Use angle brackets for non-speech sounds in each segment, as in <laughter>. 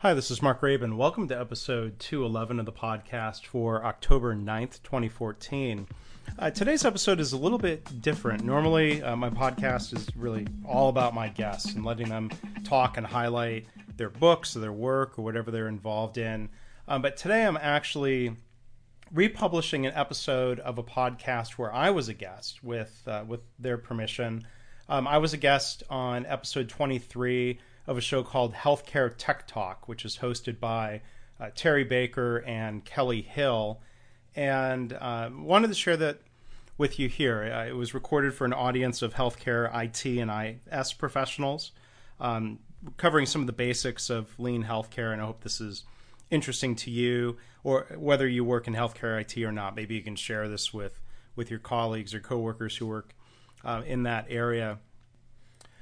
Hi, this is Mark Graban. Welcome to episode 211 of the podcast for October 9th, 2014. Uh, today's episode is a little bit different. Normally, uh, my podcast is really all about my guests and letting them talk and highlight their books or their work or whatever they're involved in. Um, but today, I'm actually republishing an episode of a podcast where I was a guest with uh, with their permission. Um, I was a guest on episode 23 of a show called Healthcare Tech Talk, which is hosted by uh, Terry Baker and Kelly Hill. And uh, wanted to share that with you here. Uh, it was recorded for an audience of healthcare IT and IS professionals, um, covering some of the basics of lean healthcare. And I hope this is interesting to you, or whether you work in healthcare IT or not. Maybe you can share this with with your colleagues or coworkers who work uh, in that area.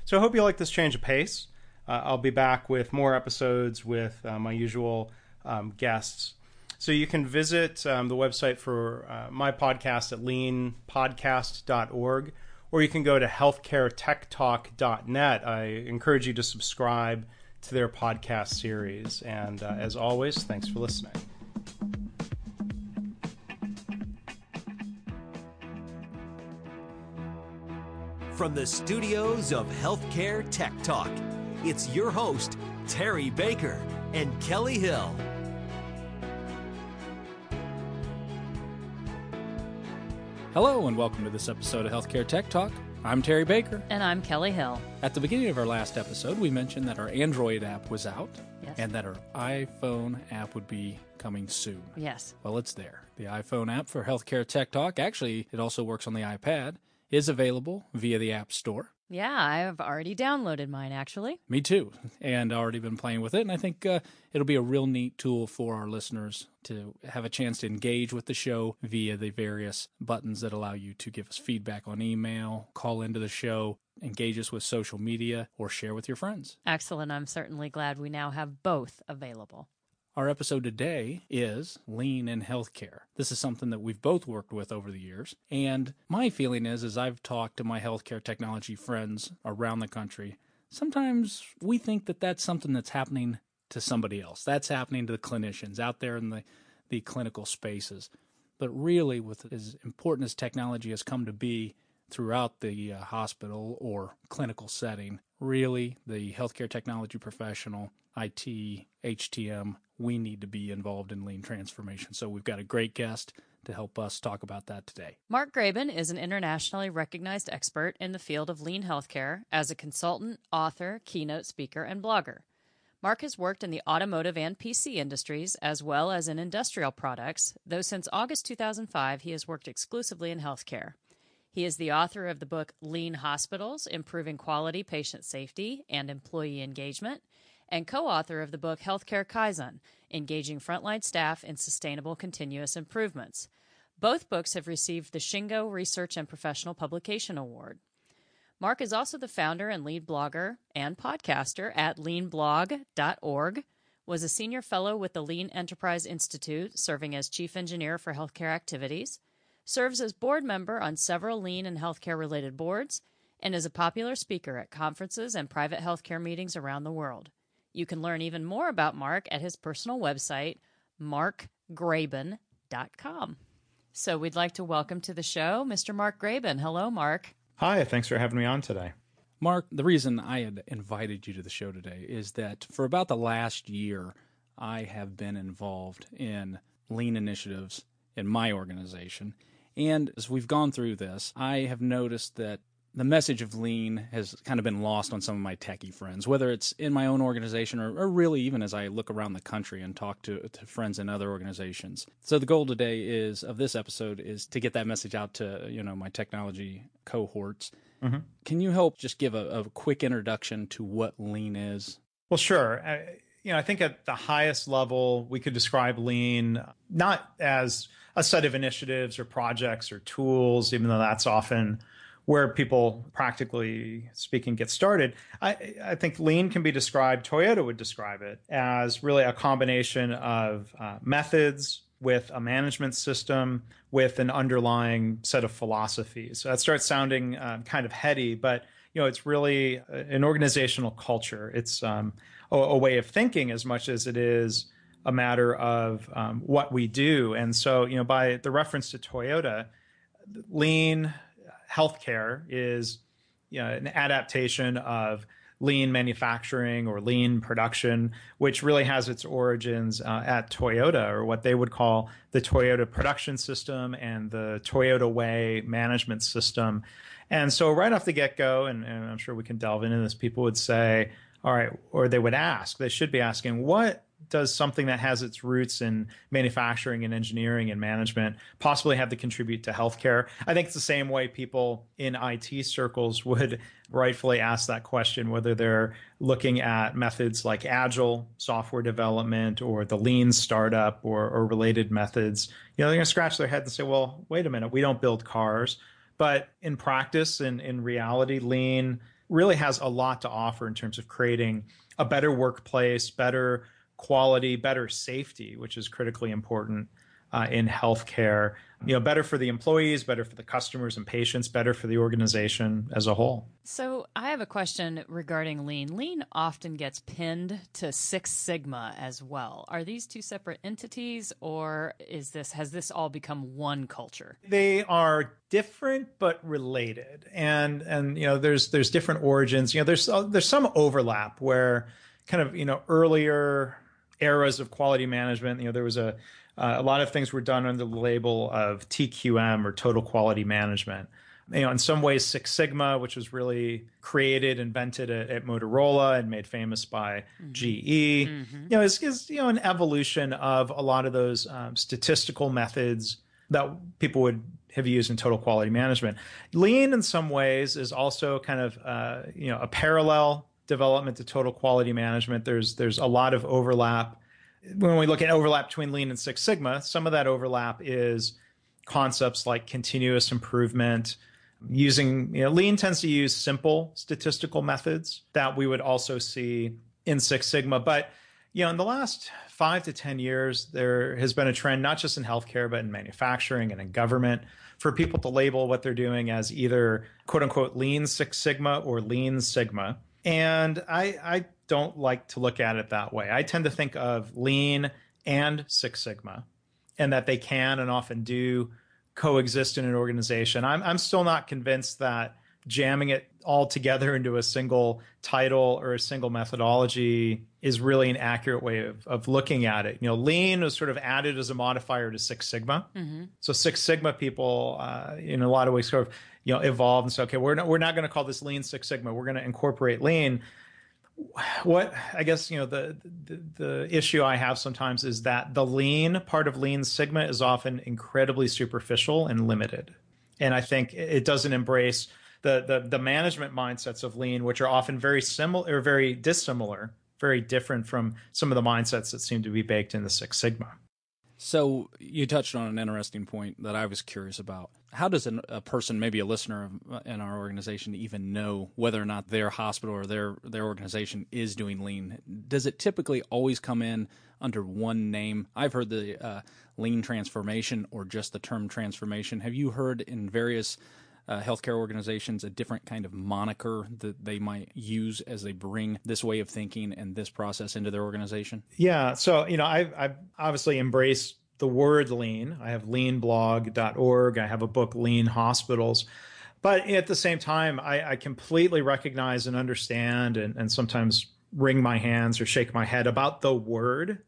So I hope you like this change of pace. Uh, I'll be back with more episodes with uh, my usual um, guests. So you can visit um, the website for uh, my podcast at leanpodcast.org, or you can go to healthcaretechtalk.net. I encourage you to subscribe to their podcast series. And uh, as always, thanks for listening. From the studios of Healthcare Tech Talk, it's your host, Terry Baker and Kelly Hill. Hello, and welcome to this episode of Healthcare Tech Talk. I'm Terry Baker. And I'm Kelly Hill. At the beginning of our last episode, we mentioned that our Android app was out Yes. and that our iPhone app would be coming soon. Yes. Well, it's there. The iPhone app for Healthcare Tech Talk, actually, it also works on the iPad, is available via the App Store. Yeah, I've already downloaded mine actually. Me too, and already been playing with it. And I think uh, it'll be a real neat tool for our listeners to have a chance to engage with the show via the various buttons that allow you to give us feedback on email, call into the show, engage us with social media, or share with your friends. Excellent. I'm certainly glad we now have both available. Our episode today is lean in healthcare. This is something that we've both worked with over the years. And my feeling is, as I've talked to my healthcare technology friends around the country, sometimes we think that that's something that's happening to somebody else. That's happening to the clinicians out there in the, the clinical spaces. But really, with as important as technology has come to be throughout the uh, hospital or clinical setting, really, the healthcare technology professional, IT, HTM, we need to be involved in lean transformation. So we've got a great guest to help us talk about that today. Mark Graban is an internationally recognized expert in the field of lean healthcare as a consultant, author, keynote speaker, and blogger. Mark has worked in the automotive and PC industries as well as in industrial products, though since August 2005 he has worked exclusively in healthcare. He is the author of the book Lean Hospitals Improving Quality, Patient Safety, and Employee Engagement, and co author of the book Healthcare Kaizen Engaging Frontline Staff in Sustainable Continuous Improvements. Both books have received the Shingo Research and Professional Publication Award. Mark is also the founder and lead blogger and podcaster at leanblog.org, was a senior fellow with the Lean Enterprise Institute, serving as chief engineer for healthcare activities, serves as board member on several lean and healthcare related boards, and is a popular speaker at conferences and private healthcare meetings around the world. You can learn even more about Mark at his personal website, markgraban.com. So we'd like to welcome to the show Mr. Mark Graban. Hello, Mark. Hi, thanks for having me on today. Mark, the reason I had invited you to the show today is that for about the last year, I have been involved in lean initiatives in my organization. And as we've gone through this, I have noticed that the message of lean has kind of been lost on some of my techie friends, whether it's in my own organization or, or really even as I look around the country and talk to, to friends in other organizations. So the goal today is of this episode is to get that message out to you know my technology cohorts. Mm-hmm. Can you help just give a, a, quick introduction to what lean is? Well, sure. I, you know, I think at the highest level, we could describe lean not as a set of initiatives or projects or tools, even though that's often where people practically speaking get started. I, I, think lean can be described, Toyota would describe it as really a combination of uh, methods with a management system with an underlying set of philosophies. So that starts sounding um, kind of heady, but you know, it's really an organizational culture. It's um, a, a, way of thinking as much as it is a matter of um, what we do. And so, you know, by the reference to Toyota, lean healthcare is you know, an adaptation of lean manufacturing or lean production, which really has its origins uh, at Toyota or what they would call the Toyota production system and the Toyota Way management system. And so, right off the get go, and, and I'm sure we can delve into this, people would say, all right, or they would ask, they should be asking, what does something that has its roots in manufacturing and engineering and management possibly have to contribute to healthcare? I think it's the same way people in IT circles would <laughs> rightfully ask that question, whether they're looking at methods like agile software development or the lean startup or, or related methods. You know, they're going to scratch their head and say, well, wait a minute, we don't build cars. But in practice and in reality, lean really has a lot to offer in terms of creating a better workplace, better quality, better safety, which is critically important uh, in healthcare. You know, better for the employees, better for the customers and patients, better for the organization as a whole. So, I have a question regarding lean. Lean often gets pinned to Six Sigma as well. Are these two separate entities, or is this has this all become one culture? They are different but related, and and you know, there's there's different origins. You know, there's uh, there's some overlap where kind of you know earlier eras of quality management. You know, there was a uh, a lot of things were done under the label of TQM or total quality management. You know, in some ways, Six Sigma, which was really created, invented at, at Motorola and made famous by mm-hmm. GE, mm-hmm. you know, is, is, you know an evolution of a lot of those um, statistical methods that people would have used in total quality management. Lean, in some ways, is also kind of uh, you know a parallel development to total quality management. There's there's a lot of overlap. When we look at overlap between Lean and Six Sigma, some of that overlap is concepts like continuous improvement. Using you know, Lean tends to use simple statistical methods that we would also see in Six Sigma. But you know, in the last five to ten years, there has been a trend not just in healthcare but in manufacturing and in government for people to label what they're doing as either quote unquote Lean Six Sigma or Lean Sigma and I, I don't like to look at it that way. I tend to think of lean and Six Sigma and that they can and often do coexist in an organization. I'm, I'm still not convinced that jamming it all together into a single title or a single methodology is really an accurate way of, of looking at it. You know, lean was sort of added as a modifier to Six Sigma. Mm-hmm. So Six Sigma people, uh, in a lot of ways, sort of you know evolved and say, okay, we're not we're not going to call this Lean Six Sigma. We're going to incorporate Lean. What I guess you know the, the the issue I have sometimes is that the Lean part of Lean Sigma is often incredibly superficial and limited, and I think it doesn't embrace the the the management mindsets of Lean, which are often very similar or very dissimilar, very different from some of the mindsets that seem to be baked in the Six Sigma. So you touched on an interesting point that I was curious about. How does an, a person, maybe a listener uh, in our organization, even know whether or not their hospital or their their organization is doing lean? Does it typically always come in under one name? I've heard the uh, lean transformation or just the term transformation. Have you heard in various uh, healthcare organizations a different kind of moniker that they might use as they bring this way of thinking and this process into their organization? Yeah. So, you know, I've, I've obviously embraced the word lean. I have leanblog.org. I have a book, Lean Hospitals. But at the same time, I, I completely recognize and understand and, and sometimes wring my hands or shake my head about the word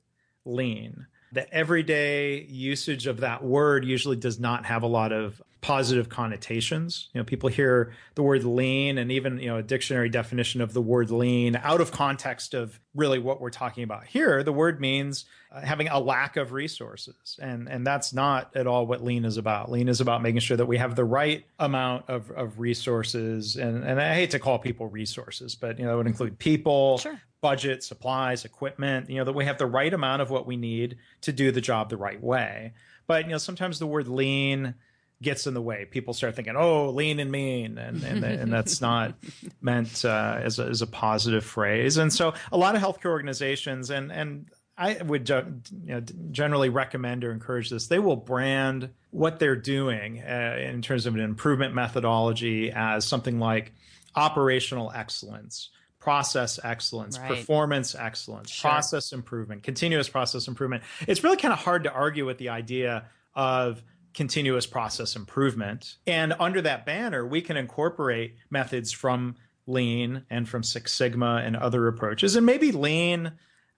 lean. The everyday usage of that word usually does not have a lot of positive connotations. You know, people hear the word lean and even, you know, a dictionary definition of the word lean out of context of really what we're talking about here. The word means uh, having a lack of resources. And and that's not at all what lean is about. Lean is about making sure that we have the right amount of, of resources. And and I hate to call people resources, but you know, that would include people, sure. budget, supplies, equipment, you know, that we have the right amount of what we need to do the job the right way. But you know, sometimes the word lean gets in the way. People start thinking, "Oh, lean and mean," and and, and that's not <laughs> meant uh, as a, as a positive phrase. And so, a lot of healthcare organizations and and I would you know, generally recommend or encourage this. They will brand what they're doing uh, in terms of an improvement methodology as something like operational excellence, process excellence, Right. performance excellence, Sure. process improvement, continuous process improvement. It's really kind of hard to argue with the idea of continuous process improvement. And under that banner, we can incorporate methods from Lean and from Six Sigma and other approaches. And maybe Lean,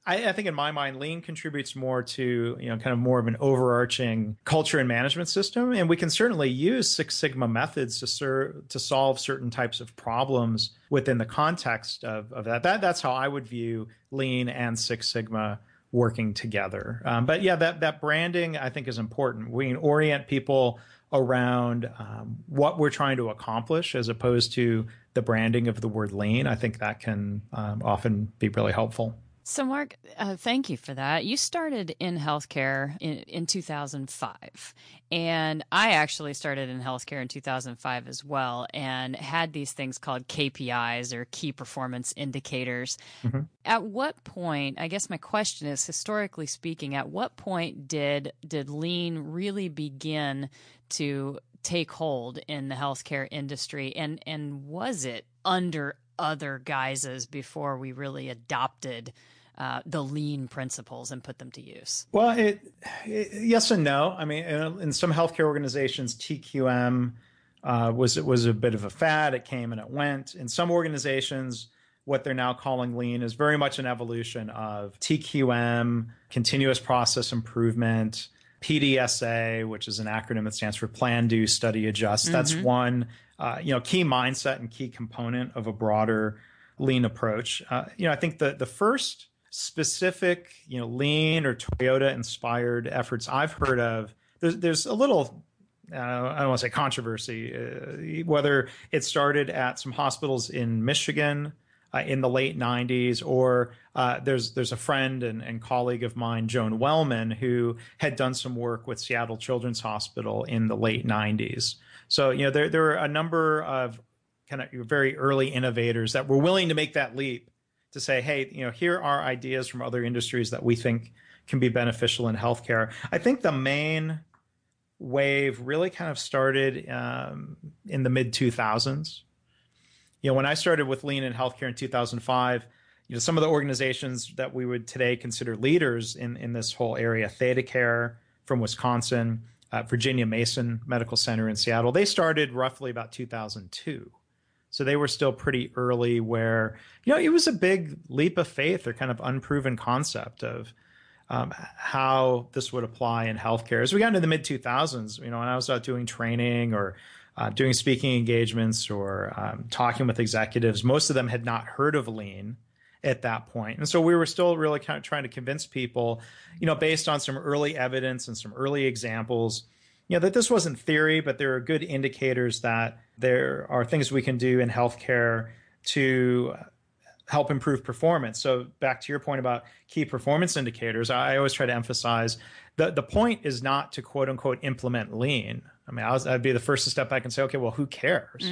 I, I think in my mind, Lean contributes more to, you know, kind of more of an overarching culture and management system. And we can certainly use Six Sigma methods to serve to solve certain types of problems within the context of, of that. that. That's how I would view Lean and Six Sigma working together. Um, but yeah, that that branding I think is important. We can orient people around um, what we're trying to accomplish as opposed to the branding of the word lean. I think that can um, often be really helpful. So, Mark, uh, thank you for that. You started in healthcare in, in 2005, and I actually started in healthcare in 2005 as well, and had these things called KPIs or key performance indicators. At what point? I guess my question is, historically speaking, at what point did did lean really begin to take hold in the healthcare industry, and and was it under other guises before we really adopted? Uh, the lean principles and put them to use? Well, it, it yes and no. I mean, in, in some healthcare organizations, TQM uh, was it was a bit of a fad. It came and it went. In some organizations, what they're now calling lean is very much an evolution of TQM, continuous process improvement, PDSA, which is an acronym that stands for Plan, Do, Study, Adjust. That's one uh, you know key mindset and key component of a broader lean approach. Uh, you know, I think the the first specific, you know, lean or Toyota inspired efforts I've heard of, there's, there's a little, uh, I don't want to say controversy, uh, whether it started at some hospitals in Michigan uh, in the late 90s, or uh, there's there's a friend and, and colleague of mine, Joan Wellman, who had done some work with Seattle Children's Hospital in the late 90s. So, you know, there, there are a number of kind of very early innovators that were willing to make that leap to say, hey, you know, here are ideas from other industries that we think can be beneficial in healthcare. I think the main wave really kind of started um, in the mid 2000s. You know, when I started with Lean in healthcare in 2005, you know, some of the organizations that we would today consider leaders in, in this whole area, ThedaCare from Wisconsin, uh, Virginia Mason Medical Center in Seattle, they started roughly about 2002. So they were still pretty early where, you know, it was a big leap of faith or kind of unproven concept of um, how this would apply in healthcare. As we got into the mid 2000s, you know, when I was out doing training or uh, doing speaking engagements or um, talking with executives, most of them had not heard of lean at that point. And so we were still really kind of trying to convince people, you know, based on some early evidence and some early examples, you know, that this wasn't theory, but there are good indicators that there are things we can do in healthcare to help improve performance. So back to your point about key performance indicators, I always try to emphasize the the point is not to quote unquote implement lean. I mean, I was, I'd be the first to step back and say, okay, well, who cares?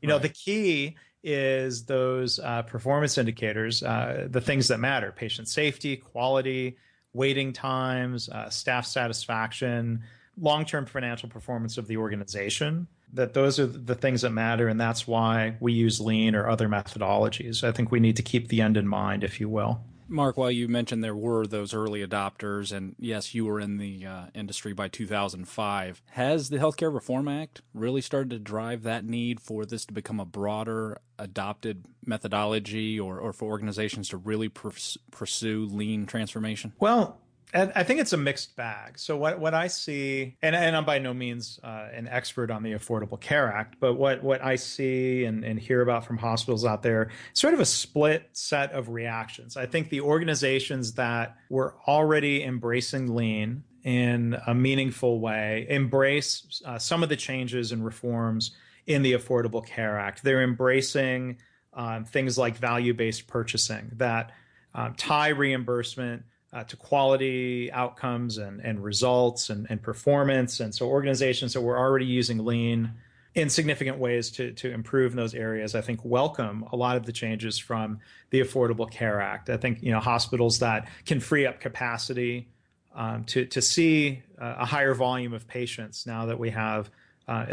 You know, the key is those uh, performance indicators, uh, the things that matter: patient safety, quality, waiting times, uh, staff satisfaction, long-term financial performance of the organization that those are the things that matter and that's why we use lean or other methodologies i think we need to keep the end in mind if you will Mark, while you mentioned there were those early adopters, and yes, you were in the uh, industry by 2005, has the Healthcare Reform Act really started to drive that need for this to become a broader adopted methodology or, or for organizations to really pers- pursue lean transformation? well and I think it's a mixed bag. So what, what I see, and, and I'm by no means uh, an expert on the Affordable Care Act, but what, what I see and, and hear about from hospitals out there, sort of a split set of reactions. I think the organizations that were already embracing lean in a meaningful way embrace uh, some of the changes and reforms in the Affordable Care Act. They're embracing um, things like value-based purchasing that um, tie reimbursement uh, to quality outcomes and, and results and, and performance. And so organizations that were already using lean in significant ways to, to improve in those areas, I think welcome a lot of the changes from the Affordable Care Act. I think, you know, hospitals that can free up capacity um, to, to see uh, a higher volume of patients now that we have uh,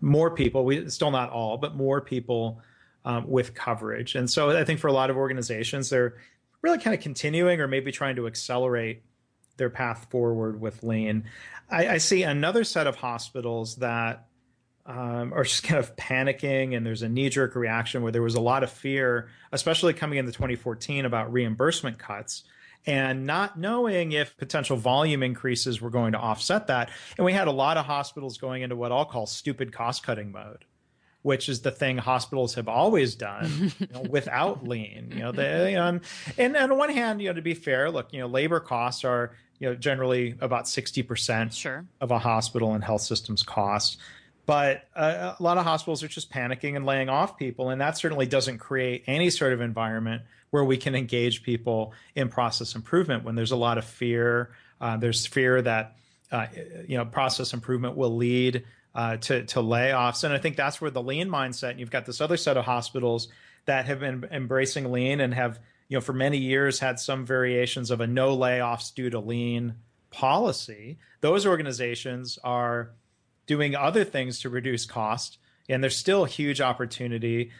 more people, we still not all, but more people um, with coverage. And so I think for a lot of organizations, they're really kind of continuing or maybe trying to accelerate their path forward with lean. I, I see another set of hospitals that um, are just kind of panicking, and there's a knee jerk reaction where there was a lot of fear, especially coming into 2014 about reimbursement cuts and not knowing if potential volume increases were going to offset that. And we had a lot of hospitals going into what I'll call stupid cost cutting mode which is the thing hospitals have always done you <laughs> know, without lean. You know, they, you know, and, and on one hand, you know, to be fair, look, you know, labor costs are you know generally about sixty percent sure. of a hospital and health system's cost. But uh, a lot of hospitals are just panicking and laying off people, and that certainly doesn't create any sort of environment where we can engage people in process improvement when there's a lot of fear. Uh, there's fear that uh, you know process improvement will lead uh, to to layoffs. And I think that's where the lean mindset. And you've got this other set of hospitals that have been embracing lean and have you know for many years had some variations of a no layoffs due to lean policy. Those organizations are doing other things to reduce cost. And there's still a huge opportunity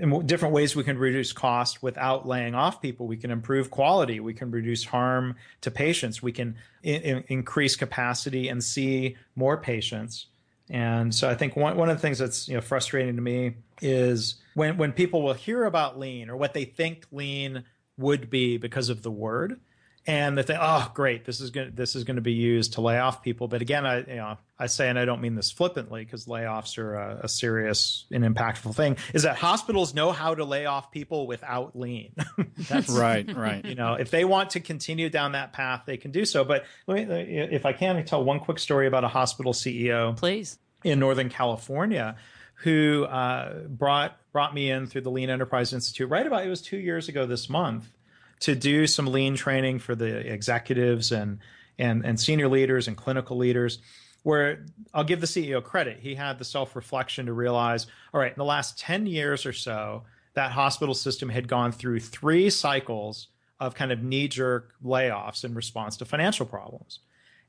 in different ways we can reduce cost without laying off people. We can improve quality. We can reduce harm to patients. We can in- increase capacity and see more patients. And so I think one, one of the things that's you know frustrating to me is when when people will hear about lean or what they think lean would be because of the word, and they think, oh great, this is going this is going to be used to lay off people. But again, I you know I say, and I don't mean this flippantly because layoffs are a, a, serious and impactful thing, is that hospitals know how to lay off people without lean. <laughs> That's right, right. You know, if they want to continue down that path, they can do so. But let me, if I can, I tell one quick story about a hospital CEO, please, in Northern California, who uh, brought brought me in through the Lean Enterprise Institute right about it was two years ago this month to do some lean training for the executives and and and senior leaders and clinical leaders where I'll give the CEO credit. He had the self reflection to realize, all right, in the last 10 years or so, that hospital system had gone through three cycles of kind of knee jerk layoffs in response to financial problems.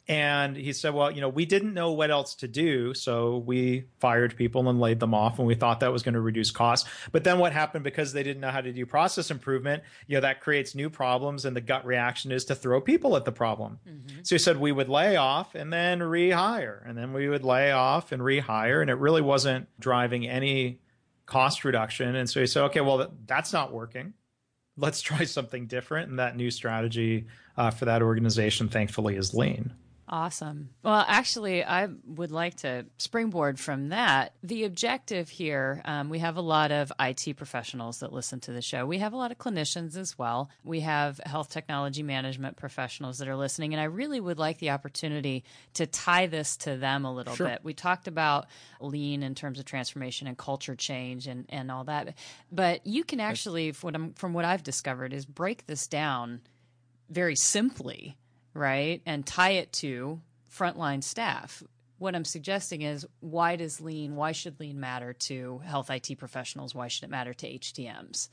And he said, well, you know, we didn't know what else to do. So we fired people and laid them off. And we thought that was going to reduce costs. But then what happened because they didn't know how to do process improvement, you know, that creates new problems. And the gut reaction is to throw people at the problem. Mm-hmm. So he said we would lay off and then rehire. And then we would lay off and rehire. And it really wasn't driving any cost reduction. And so he said, okay, well, that's not working let's <laughs> try something different. And that new strategy uh, for that organization, thankfully, is lean. Awesome. Well, actually, I would like to springboard from that. The objective here um, we have a lot of IT professionals that listen to the show. We have a lot of clinicians as well. We have health technology management professionals that are listening. And I really would like the opportunity to tie this to them a little sure. bit. We talked about lean in terms of transformation and culture change and, and all that. But you can actually, from what, I'm, from what I've discovered, is break this down very simply right? And tie it to frontline staff. What I'm suggesting is why does lean, why should lean matter to health IT professionals? Why should it matter to HTMs?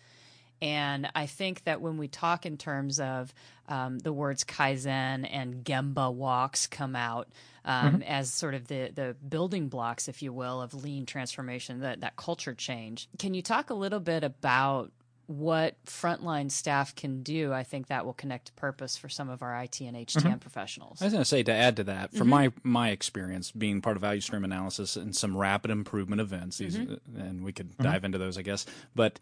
And I think that when we talk in terms of um, the words Kaizen and Gemba walks come out um, mm-hmm. as sort of the, the building blocks, if you will, of lean transformation, that, that culture change. Can you talk a little bit about what frontline staff can do, I think that will connect to purpose for some of our IT and HTM mm-hmm. professionals. I was going to say to add to that, from mm-hmm. my my experience being part of value stream analysis and some rapid improvement events, these, mm-hmm. and we could mm-hmm. dive into those, I guess, but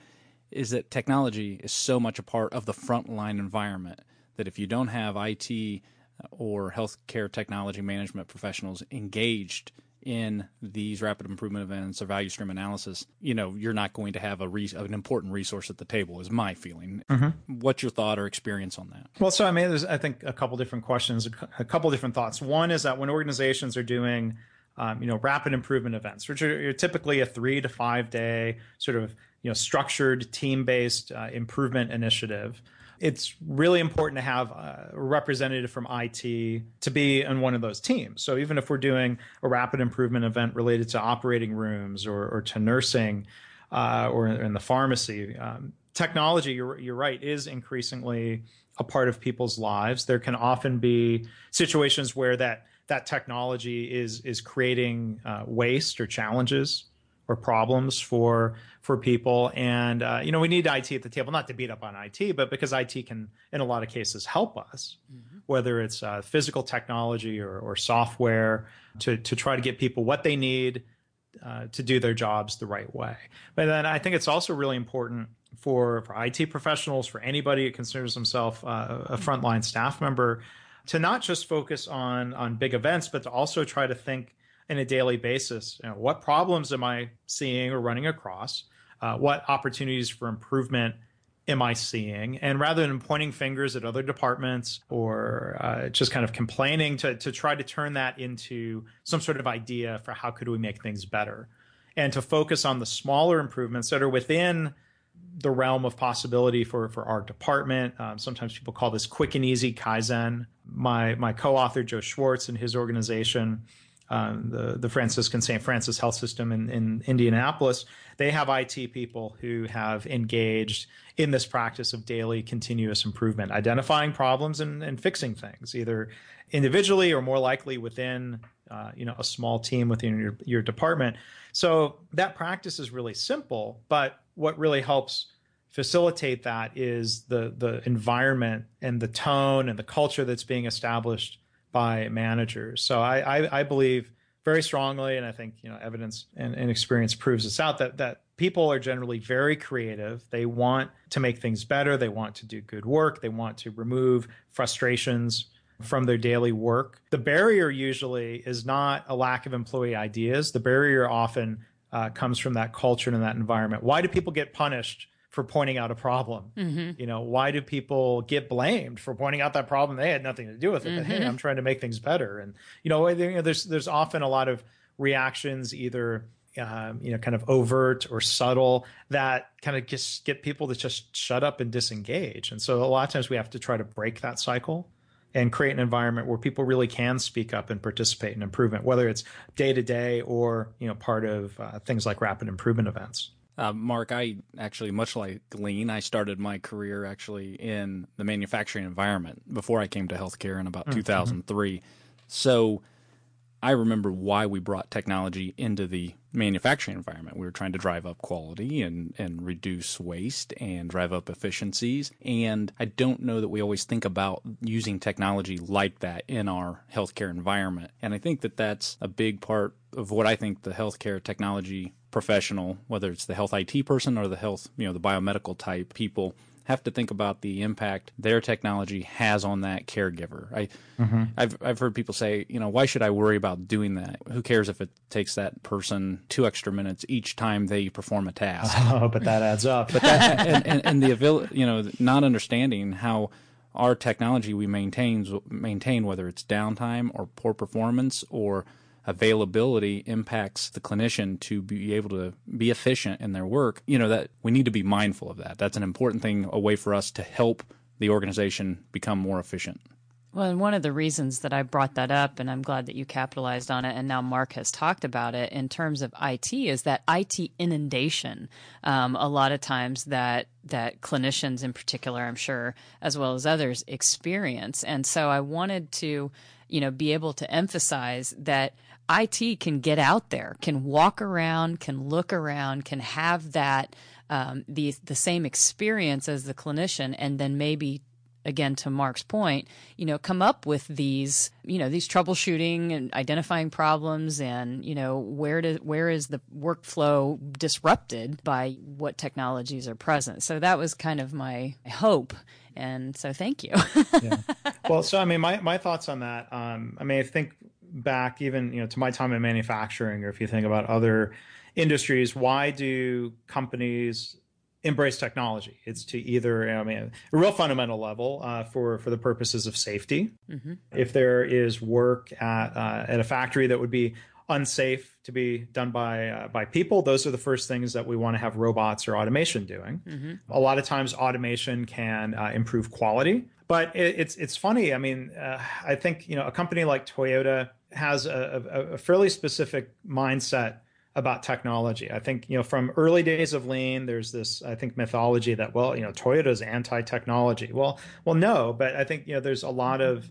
is that technology is so much a part of the frontline environment that if you don't have IT or healthcare technology management professionals engaged in these rapid improvement events or value stream analysis, you know, you're not going to have a re- an important resource at the table. Is my feeling. Mm-hmm. What's your thought or experience on that? Well, so I mean, there's I think a couple different questions, a couple different thoughts. One is that when organizations are doing um, you know, rapid improvement events, which are typically a three to five day sort of you know structured team based uh, improvement initiative it's really important to have a representative from IT to be in one of those teams. So even if we're doing a rapid improvement event related to operating rooms or, or to nursing uh, or in the pharmacy, um, technology, you're, you're right, is increasingly a part of people's lives. There can often be situations where that that technology is is creating uh, waste or challenges or problems for for people and uh, you know we need IT at the table not to beat up on IT but because IT can in a lot of cases help us mm-hmm. whether it's uh, physical technology or, or software to to try to get people what they need uh, to do their jobs the right way but then I think it's also really important for for IT professionals for anybody who considers himself uh, a frontline staff member to not just focus on on big events but to also try to think in a daily basis. You know, what problems am I seeing or running across? Uh, what opportunities for improvement am I seeing? And rather than pointing fingers at other departments or uh, just kind of complaining, to, to try to turn that into some sort of idea for how could we make things better, and to focus on the smaller improvements that are within the realm of possibility for for our department. Um, sometimes people call this quick and easy kaizen. My my co-author Joe Swartz and his organization um, the the Franciscan St. Francis Health System in, in Indianapolis, they have IT people who have engaged in this practice of daily continuous improvement, identifying problems and, and fixing things, either individually or more likely within uh, you know a small team within your, your department. So that practice is really simple, but what really helps facilitate that is the the environment and the tone and the culture that's being established by managers. So I, I, I believe very strongly, and I think you know evidence and, and experience proves this out that that people are generally very creative. They want to make things better. They want to do good work. They want to remove frustrations from their daily work. The barrier usually is not a lack of employee ideas. The barrier often uh, comes from that culture and that environment. Why do people get punished for pointing out a problem. Mm-hmm. You know, why do people get blamed for pointing out that problem? They had nothing to do with it. Mm-hmm. But hey, mm-hmm. I'm trying to make things better. And you know, there's there's often a lot of reactions either um, you know, kind of overt or subtle that kind of just get people to just shut up and disengage. And so a lot of times we have to try to break that cycle and create an environment where people really can speak up and participate in improvement, whether it's day to day or you know part of uh, things like rapid improvement events. Uh, Mark, I actually, much like Lean, I started my career actually in the manufacturing environment before I came to healthcare in about mm-hmm. 2003. So I remember why we brought technology into the manufacturing environment. We were trying to drive up quality and, and reduce waste and drive up efficiencies. And I don't know that we always think about using technology like that in our healthcare environment. And I think that that's a big part of what I think the healthcare technology professional, whether it's the health IT person or the health, you know, the biomedical type people, have to think about the impact their technology has on that caregiver. I, mm-hmm. I've I've heard people say, you know, why should I worry about doing that? Who cares if it takes that person two extra minutes each time they perform a <laughs> task? Oh, but that adds up. but that, <laughs> and, and, and the ability, you know, not understanding how our technology we maintain maintain whether it's downtime or poor performance or availability impacts the clinician to be able to be efficient in their work, you know, that we need to be mindful of that. That's an important thing, a way for us to help the organization become more efficient. Well, and one of the reasons that I brought that up, and I'm glad that you capitalized on it, and now Mark has talked about it in terms of IT, is that IT inundation. Um, a lot of times that that clinicians, in particular, I'm sure, as well as others, experience, and so I wanted to, you know, be able to emphasize that IT can get out there, can walk around, can look around, can have that um, the the same experience as the clinician, and then maybe again to Mark's point, you know, come up with these, you know, these troubleshooting and identifying problems and, you know, where to where is the workflow disrupted by what technologies are present. So that was kind of my hope. And so thank you. <laughs> yeah. Well, so I mean my my thoughts on that, um, I mean I think back even you know to my time in manufacturing or if you think about other industries why do companies embrace technology it's to either i mean a real fundamental level uh, for for the purposes of safety mm-hmm. if there is work at uh, at a factory that would be unsafe to be done by uh, by people those are the first things that we want to have robots or automation doing mm-hmm. a lot of times automation can uh, improve quality but it, it's it's funny i mean uh, i think you know a company like toyota has a, a, a fairly specific mindset about technology. I think, you know, from early days of lean, there's this, I think, mythology that, well, you know, Toyota's anti-technology. Well, well, no, but I think, you know, there's a lot mm-hmm. of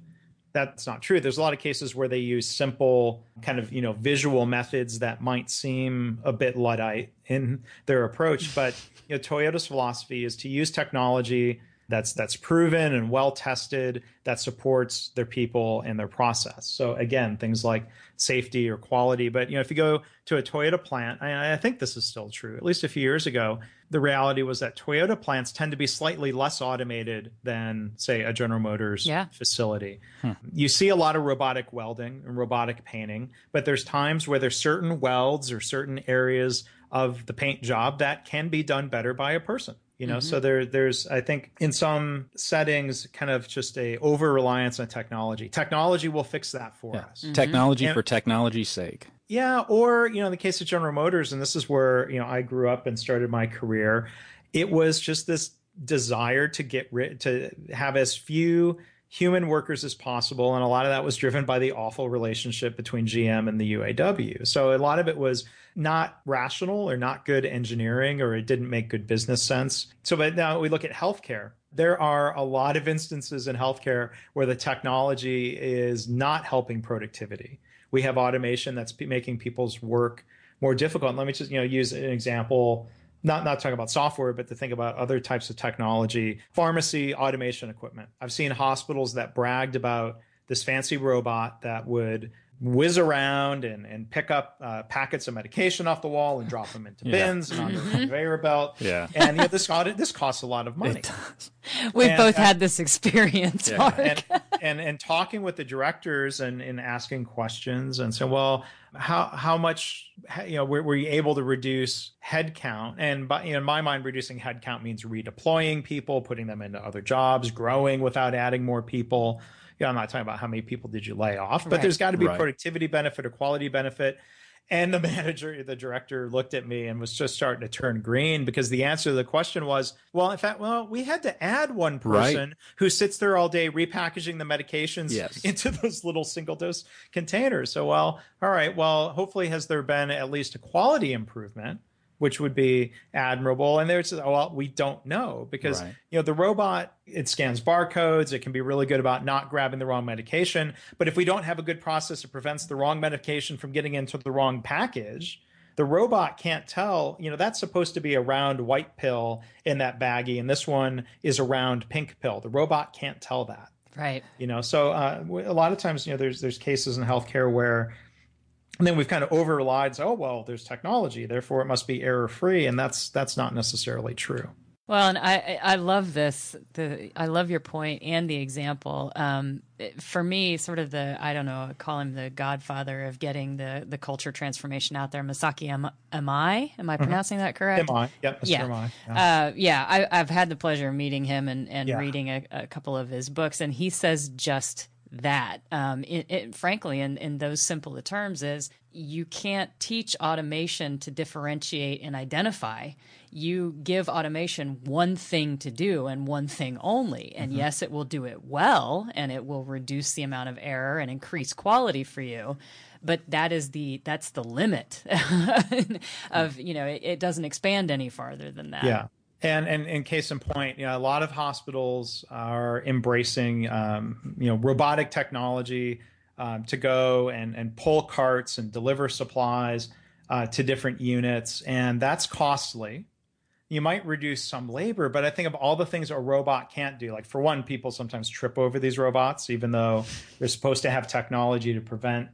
that's not true. There's a lot of cases where they use simple kind of, you know, visual methods that might seem a bit Luddite in their approach. But, you know, Toyota's philosophy is to use technology that's that's proven and well tested that supports their people and their process. So again, things like safety or quality. But you know, if you go to a Toyota plant, I, I think this is still true. At least a few years ago, the reality was that Toyota plants tend to be slightly less automated than, say, a General Motors yeah. facility. Hmm. You see a lot of robotic welding and robotic painting, but there's times where there's certain welds or certain areas of the paint job that can be done better by a person you know mm-hmm. so there there's i think in some settings kind of just a over reliance on technology technology will fix that for yeah. us mm-hmm. technology and, for technology's sake yeah or you know in the case of general motors and this is where you know i grew up and started my career it was just this desire to get rid to have as few human workers as possible and a lot of that was driven by the awful relationship between gm and the uaw so a lot of it was not rational or not good engineering or it didn't make good business sense. So, but now we look at healthcare. There are a lot of instances in healthcare where the technology is not helping productivity. We have automation that's making people's work more difficult. Let me just you know use an example. Not not talking about software, but to think about other types of technology. Pharmacy automation equipment. I've seen hospitals that bragged about this fancy robot that would whiz around and, and pick up uh, packets of medication off the wall and drop them into <laughs> yeah. bins and on the conveyor belt. Yeah. And you know, this this costs a lot of money. We've and, both and, had this experience. Yeah. And, and, and talking with the directors and, and asking questions and saying, well, how how much you know were, were you able to reduce headcount? And by, you know, in my mind, reducing headcount means redeploying people, putting them into other jobs, growing without adding more people you know, I'm not talking about how many people did you lay off, but right. there's got to be right. productivity benefit or quality benefit. And the <laughs> manager, the director looked at me and was just starting to turn green because the answer to the question was, well, in fact, well, we had to add one person right. who sits there all day repackaging the medications yes. <laughs> into those little single dose containers. So, well, all right, well, hopefully has there been at least a quality improvement? Which would be admirable. And there's, oh, well, we don't know because, right. you know, the robot, it scans barcodes. It can be really good about not grabbing the wrong medication. But if we don't have a good process that prevents the wrong medication from getting into the wrong package, the robot can't tell, you know, that's supposed to be a round white pill in that baggie. And this one is a round pink pill. The robot can't tell that. Right. You know, so uh, a lot of times, you know, there's, there's cases in healthcare where, and then we've kind of over relied oh well there's technology therefore it must be error free and that's that's not necessarily true well and i i love this the i love your point and the example um, for me sort of the i don't know I call him the godfather of getting the the culture transformation out there Masaaki Imai, am i am i mm-hmm. pronouncing mm-hmm. that correct am i yep Mr. yeah Imai. yeah, uh, yeah I, have had the pleasure of meeting him and and yeah. reading a, a couple of his books and he says just that. Um, it, it, frankly, in, in those simple terms, is you can't teach automation to differentiate and identify. You give automation one thing to do and one thing only. And mm-hmm. yes, it will do it well and it will reduce the amount of error and increase quality for you. But that is the that's the limit <laughs> of you know it, it doesn't expand any farther than that. Yeah. And, and in case in point, you know, a lot of hospitals are embracing, um, you know, robotic technology um, to go and, and pull carts and deliver supplies uh, to different units, and that's costly. You might reduce some labor, but I think of all the things a robot can't do. Like for one, people sometimes trip over these robots, even though they're supposed to have technology to prevent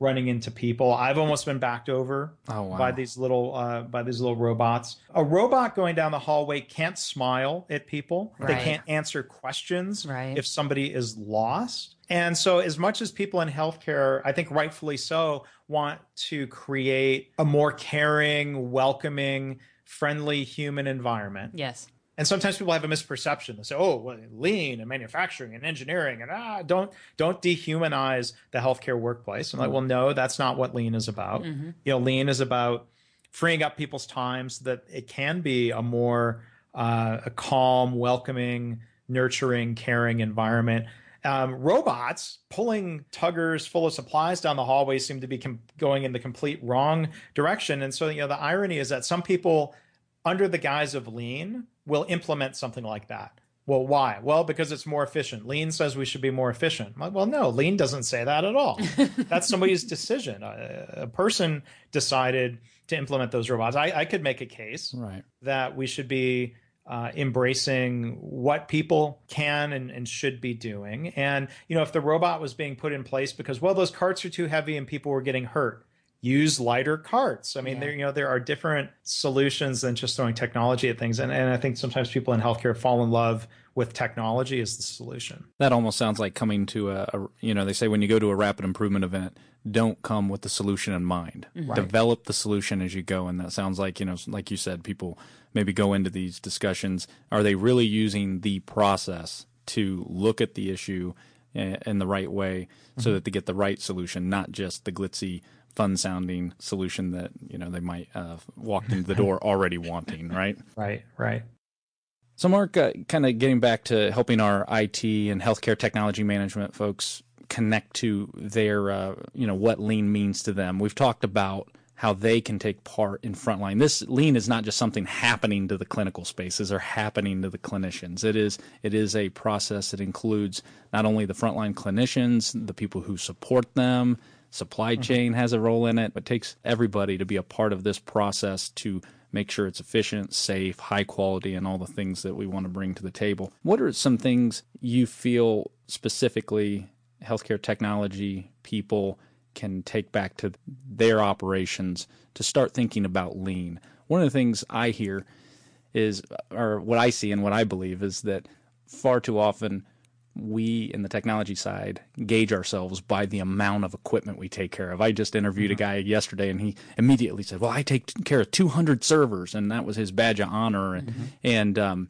running into people. I've almost been backed over oh, wow. by these little uh, by these little robots. A robot going down the hallway can't smile at people. Right. They can't answer questions right. if somebody is lost. And so, as much as people in healthcare, I think rightfully so, want to create a more caring, welcoming, friendly human environment. Yes and sometimes people have a misperception. They say, "Oh, well, lean and manufacturing and engineering, and ah, don't don't dehumanize the healthcare workplace." I'm like, "Well, no, that's not what lean is about. Mm-hmm. You know, lean is about freeing up people's time so that it can be a more uh, a calm, welcoming, nurturing, caring environment." Um, robots pulling tuggers full of supplies down the hallway seem to be com- going in the complete wrong direction. And so, you know, the irony is that some people, under the guise of lean, will implement something like that. Well, why? Well, because it's more efficient. Lean says we should be more efficient. Well, no, Lean doesn't say that at all. <laughs> That's somebody's decision. A, a, person decided to implement those robots. I, I could make a case right. that we should be uh, embracing what people can and, and, should be doing. And, you know, if the robot was being put in place because, well, those carts are too heavy and people were getting hurt, use lighter carts. I mean, yeah. there you know there are different solutions than just throwing technology at things. And and I think sometimes people in healthcare fall in love with technology as the solution. That almost sounds like coming to a, a you know they say when you go to a rapid improvement event, don't come with the solution in mind. Mm-hmm. Right. Develop the solution as you go. And that sounds like you know like you said, people maybe go into these discussions. Are they really using the process to look at the issue? in the right way so mm-hmm. that they get the right solution, not just the glitzy fun sounding solution that you know they might uh, walk into the door already wanting <laughs> right right right so mark uh, kind of getting back to helping our it and healthcare technology management folks connect to their uh, you know what lean means to them we've talked about how they can take part in frontline. This lean is not just something happening to the clinical spaces or happening to the clinicians. It is it is a process that includes not only the frontline clinicians, the people who support them, supply mm-hmm. chain has a role in it. It takes everybody to be a part of this process to make sure it's efficient, safe, high quality, and all the things that we want to bring to the table. What are some things you feel specifically healthcare technology people can take back to their operations to start thinking about lean? One of the things I hear is, or what I see and what I believe is that far too often we in the technology side gauge ourselves by the amount of equipment we take care of. I just interviewed mm-hmm. a guy yesterday and he immediately said, "Well, I take care of 200 servers," and that was his badge of honor. And, mm-hmm. and um,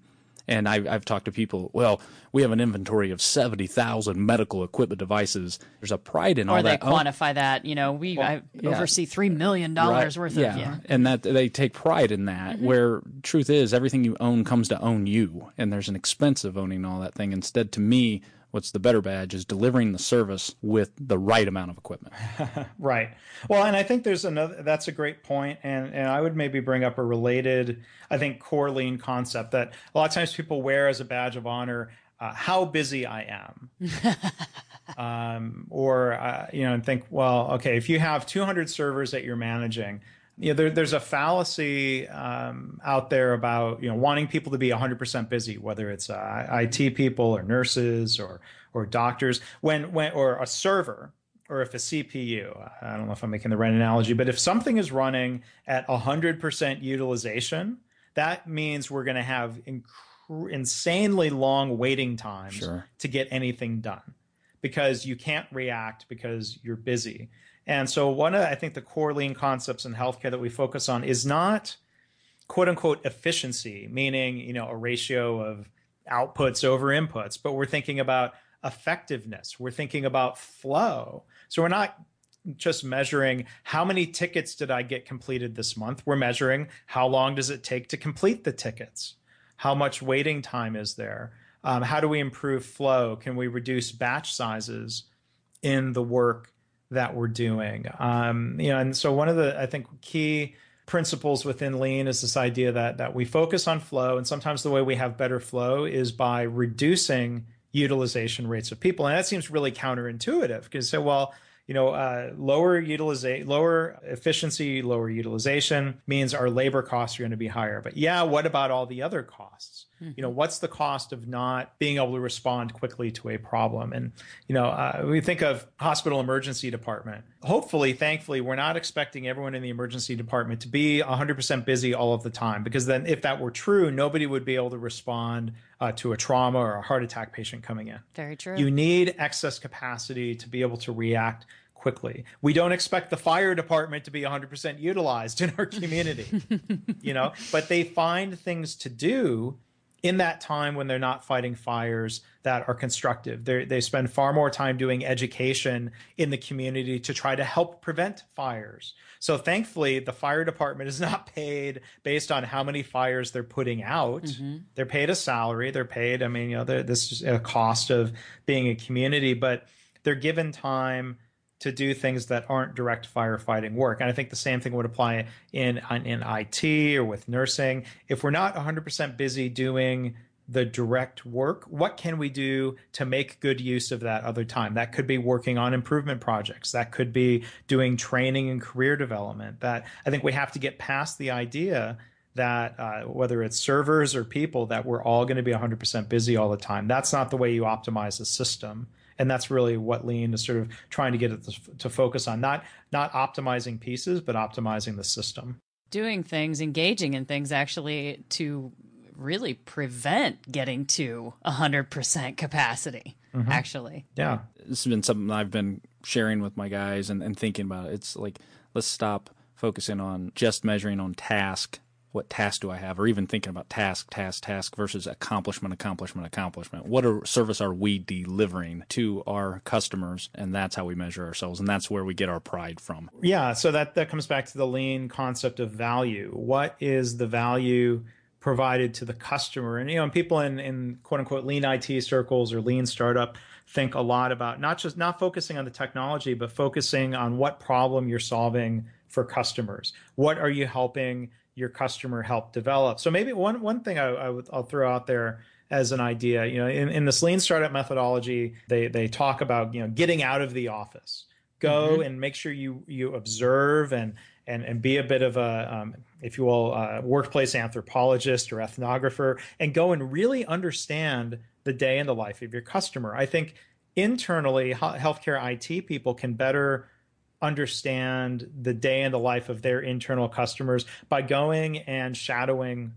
and I've, I've talked to people, well, we have an inventory of 70,000 medical equipment devices. There's a pride in or all that. Or they quantify that. You know, we well, yeah. oversee $3 million right. worth yeah. of. Yeah. And that they take pride in that, mm-hmm. where truth is everything you own comes to own you. And there's an expense of owning all that thing. Instead, to me, what's the better badge is delivering the service with the right amount of equipment. <laughs> right. Well, and I think there's another that's a great point and and I would maybe bring up a related I think core lean concept that a lot of times people wear as a badge of honor uh, how busy I am. <laughs> um, or uh, you know and think well okay if you have 200 servers that you're managing you know, there, there's a fallacy um, out there about you know wanting people to be 100% busy, whether it's uh, IT people or nurses or or doctors. When when or a server or if a CPU, I don't know if I'm making the right analogy, but if something is running at 100% utilization, that means we're going to have inc- insanely long waiting times sure. to get anything done because you can't react because you're busy. And so one of I think the core lean concepts in healthcare that we focus on is not quote unquote efficiency, meaning, you know, a ratio of outputs over inputs, but we're thinking about effectiveness. We're thinking about flow. So we're not just measuring how many tickets did I get completed this month. We're measuring how long does it take to complete the tickets? How much waiting time is there? Um, how do we improve flow? Can we reduce batch sizes in the work that we're doing. Um, you know, and so one of the I think key principles within lean is this idea that that we focus on flow and sometimes the way we have better flow is by reducing utilization rates of people and that seems really counterintuitive because so well you know, uh, lower utilization, lower efficiency, lower utilization means our labor costs are going to be higher. But yeah, what about all the other costs? Mm-hmm. You know, what's the cost of not being able to respond quickly to a problem? And you know, uh, we think of hospital emergency department. Hopefully, thankfully, we're not expecting everyone in the emergency department to be 100% busy all of the time, because then, if that were true, nobody would be able to respond uh, to a trauma or a heart attack patient coming in. Very true. You need excess capacity to be able to react quickly. We don't expect the fire department to be 100% utilized in our community, <laughs> you know, but they find things to do in that time when they're not fighting fires that are constructive. They they spend far more time doing education in the community to try to help prevent fires. So thankfully, the fire department is not paid based on how many fires they're putting out. Mm-hmm. They're paid a salary. They're paid. I mean, you know, this is a cost of being a community, but they're given time to do things that aren't direct firefighting work. And I think the same thing would apply in in IT or with nursing. If we're not 100% busy doing the direct work, what can we do to make good use of that other time? That could be working on improvement projects. That could be doing training and career development. That I think we have to get past the idea that uh, whether it's servers or people, that we're all going to be 100% busy all the time. That's not the way you optimize a system. And that's really what Lean is sort of trying to get it to, to focus on, not not optimizing pieces, but optimizing the system. Doing things, engaging in things actually to really prevent getting to 100% capacity, mm-hmm. actually. Yeah. This has been something I've been sharing with my guys and, and thinking about. It's like, let's stop focusing on just measuring on task what task do I have, or even thinking about task, task, task versus accomplishment, accomplishment, accomplishment. What are, service are we delivering to our customers? And that's how we measure ourselves. And that's where we get our pride from. Yeah. So that, that comes back to the lean concept of value. What is the value provided to the customer? And, you know, people in, in quote unquote lean IT circles or lean startup think a lot about not just not focusing on the technology, but focusing on what problem you're solving for customers. What are you helping your customer help develop. So maybe one one thing I, I would, I'll throw out there as an idea, you know, in, in this lean startup methodology, they they talk about you know getting out of the office, go mm-hmm. and make sure you you observe and and and be a bit of a um, if you will uh, workplace anthropologist or ethnographer and go and really understand the day in the life of your customer. I think internally healthcare IT people can better understand the day in the life of their internal customers by going and shadowing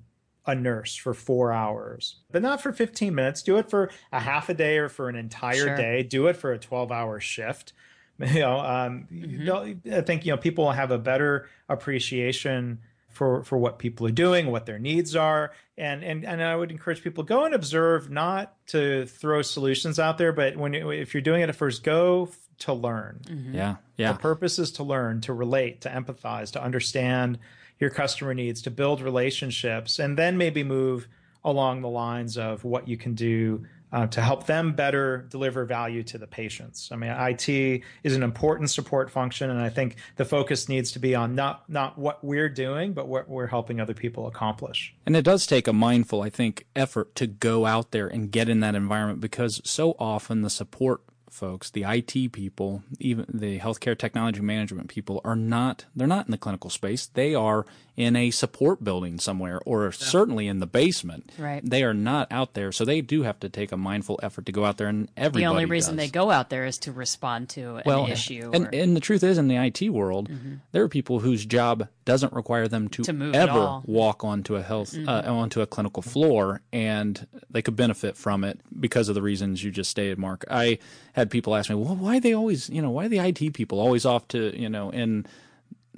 a nurse for four hours, but not for 15 minutes. Do it for a half a day or for an entire sure. day. Do it for a 12 hour shift. <laughs> You know, um, mm-hmm. you know, I think, you know, people will have a better appreciation for, for what people are doing, what their needs are. And, and, and I would encourage people to go and observe, not to throw solutions out there, but when, if you're doing it at first, go to learn. Mm-hmm. Yeah. Yeah. The purpose is to learn, to relate, to empathize, to understand your customer needs, to build relationships, and then maybe move along the lines of what you can do uh, to help them better deliver value to the patients. I mean, IT is an important support function, and I think the focus needs to be on not not what we're doing, but what we're helping other people accomplish. And it does take a mindful, I think, effort to go out there and get in that environment because so often the support folks, the IT people, even the healthcare technology management people are not they're not in the clinical space. They are in a support building somewhere or yeah. certainly in the basement. Right. They are not out there. So they do have to take a mindful effort to go out there and everybody The only reason does. they go out there is to respond to an well, issue. And, or... and the truth is in the IT world, mm-hmm. there are people whose job doesn't require them to, to ever walk onto a health uh, mm-hmm. uh, onto a clinical floor and they could benefit from it because of the reasons you just stated, Mark. I had people ask me, "Well, why are they always, you know, why are the IT people always off to, you know, in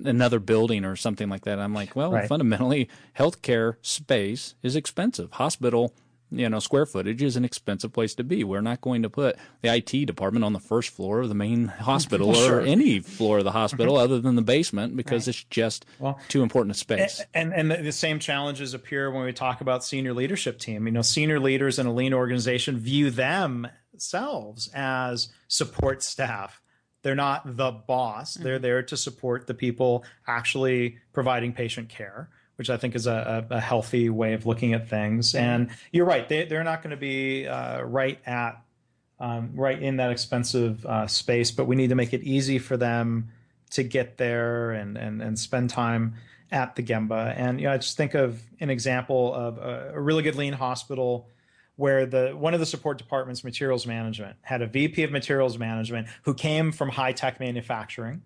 another building or something like that. I'm like, well, right. fundamentally, healthcare space is expensive. Hospital, you know, square footage is an expensive place to be. We're not going to put the IT department on the first floor of the main <laughs> hospital sure. or any floor of the hospital other than the basement because right. it's just well, too important a space. And, and and the same challenges appear when we talk about senior leadership team. You know, senior leaders in a lean organization view themselves as support staff they're not the boss. Mm-hmm. They're there to support the people actually providing patient care, which I think is a, a healthy way of looking at things. Mm-hmm. And you're right; they, they're not going to be uh, right at um, right in that expensive uh, space, but we need to make it easy for them to get there and and and spend time at the Gemba. And you know, I just think of an example of a, a really good lean hospital where the one of the support departments materials management had a vp of materials management who came from high tech manufacturing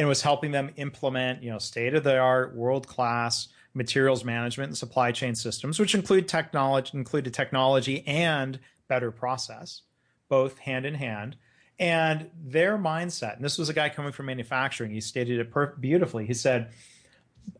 and was helping them implement you know state of the art world class materials management and supply chain systems which include technology included technology and better process both hand in hand and their mindset and this was a guy coming from manufacturing he stated it per- beautifully he said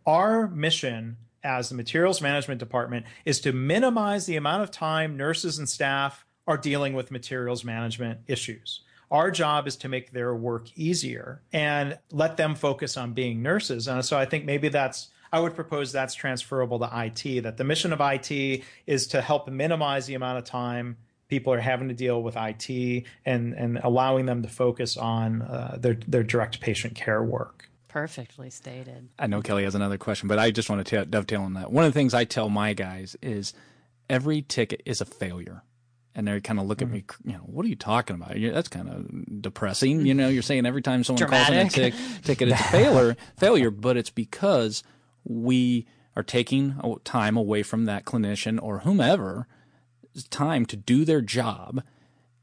our mission as the materials management department is to minimize the amount of time nurses and staff are dealing with materials management issues. Our job is to make their work easier and let them focus on being nurses. And so I think maybe that's I would propose that's transferable to IT, that the mission of IT is to help minimize the amount of time people are having to deal with IT and, and allowing them to focus on uh, their, their direct patient care work. Perfectly stated. I know Kelly has another question, but I just want to t- dovetail on that. One of the things I tell my guys is every ticket is a failure. And they kind of look at me, you know, what are you talking about? That's kind of depressing. You know, you're saying every time someone calls in a Dramatic. tic- ticket, it's a <laughs> failure, failure, but it's because we are taking time away from that clinician or whomever time to do their job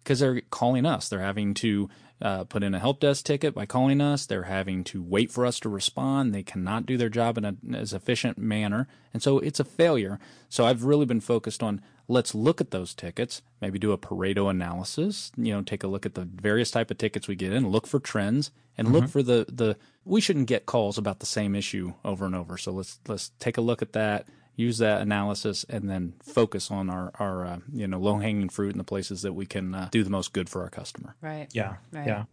because they're calling us. They're having to uh, put in a help desk ticket by calling us. They're having to wait for us to respond. They cannot do their job in a, as efficient manner, and so it's a failure. So I've really been focused on let's look at those tickets, maybe do a Pareto analysis. You know, take a look at the various type of tickets we get in, look for trends, and look for the the. We shouldn't get calls about the same issue over and over. So let's let's take a look at that use that analysis and then focus on our, our uh, you know low hanging fruit and the places that we can uh, do the most good for our customer. Right. Yeah. Right. Yeah.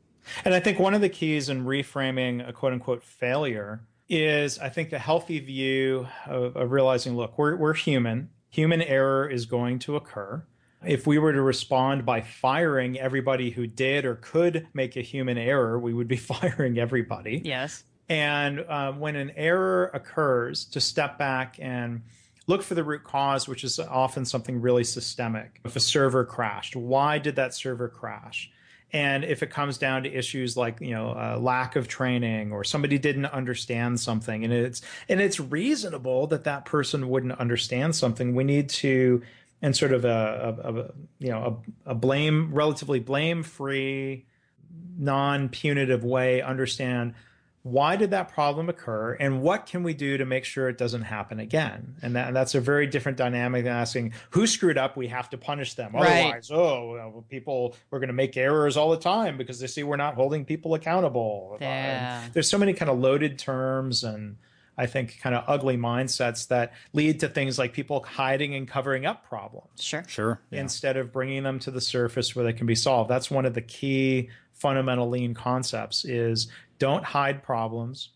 And I think one of the keys in reframing a quote unquote failure is I think the healthy view of, of realizing, look, we're, we're human. Human error is going to occur. If we were to respond by firing everybody who did or could make a human error, we would be <laughs> firing everybody. Yes. And uh, when an error occurs, to step back and look for the root cause, which is often something really systemic. If a server crashed, why did that server crash? And if it comes down to issues like you know uh, lack of training or somebody didn't understand something, and it's and it's reasonable that that person wouldn't understand something, we need to in sort of a, a, a you know a, a blame relatively blame free non-punitive way understand why did that problem occur and what can we do to make sure it doesn't happen again and, that, and that's a very different dynamic than asking who screwed up we have to punish them Right. otherwise oh well, people we're going to make errors all the time because they see we're not holding people accountable Yeah. There's so many kind of loaded terms and i think kind of ugly mindsets that lead to things like people hiding and covering up problems Sure. Sure. instead of bringing them to the surface where they can be solved. That's one of the key fundamental lean concepts is don't hide problems.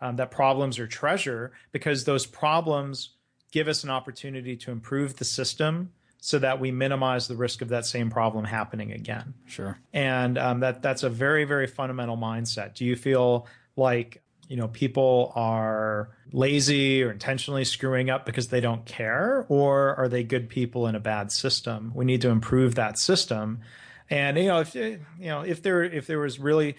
Um, that problems are treasure because those problems give us an opportunity to improve the system so that we minimize the risk of that same problem happening again. Sure. And um, that that's a very very fundamental mindset. Do you feel like you know people are lazy or intentionally screwing up because they don't care, or are they good people in a bad system? We need to improve that system. And you know if you know if there if there was really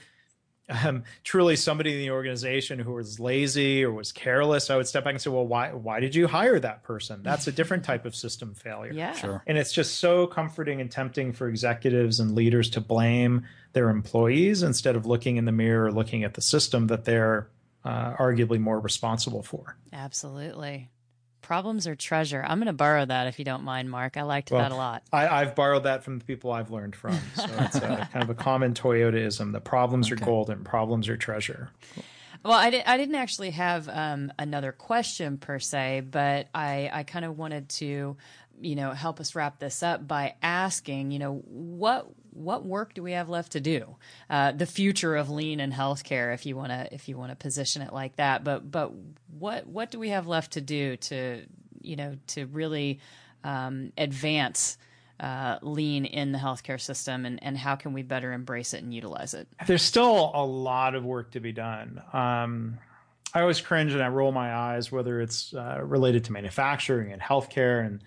um, truly somebody in the organization who was lazy or was careless, I would step back and say, well, why why did you hire that person? That's a different type of system failure. Yeah. Sure. And it's just so comforting and tempting for executives and leaders to blame their employees instead of looking in the mirror or looking at the system that they're uh, arguably more responsible for. Absolutely. Problems are treasure. I'm going to borrow that if you don't mind, Mark. I liked Well, that a lot. I, I've borrowed that from the people I've learned from. <laughs> So it's a, kind of a common Toyotaism. The problems are golden, problems are treasure. Well, I, di- I didn't actually have um, another question per se, but I, I kind of wanted to, you know, help us wrap this up by asking, you know, what what work do we have left to do? Uh, the future of lean in healthcare, if you want to if you want to position it like that. But but what what do we have left to do to you know to really um, advance uh, lean in the healthcare system, and, and how can we better embrace it and utilize it? There's still a lot of work to be done. Um, I always cringe and I roll my eyes, whether it's uh, related to manufacturing and healthcare. And,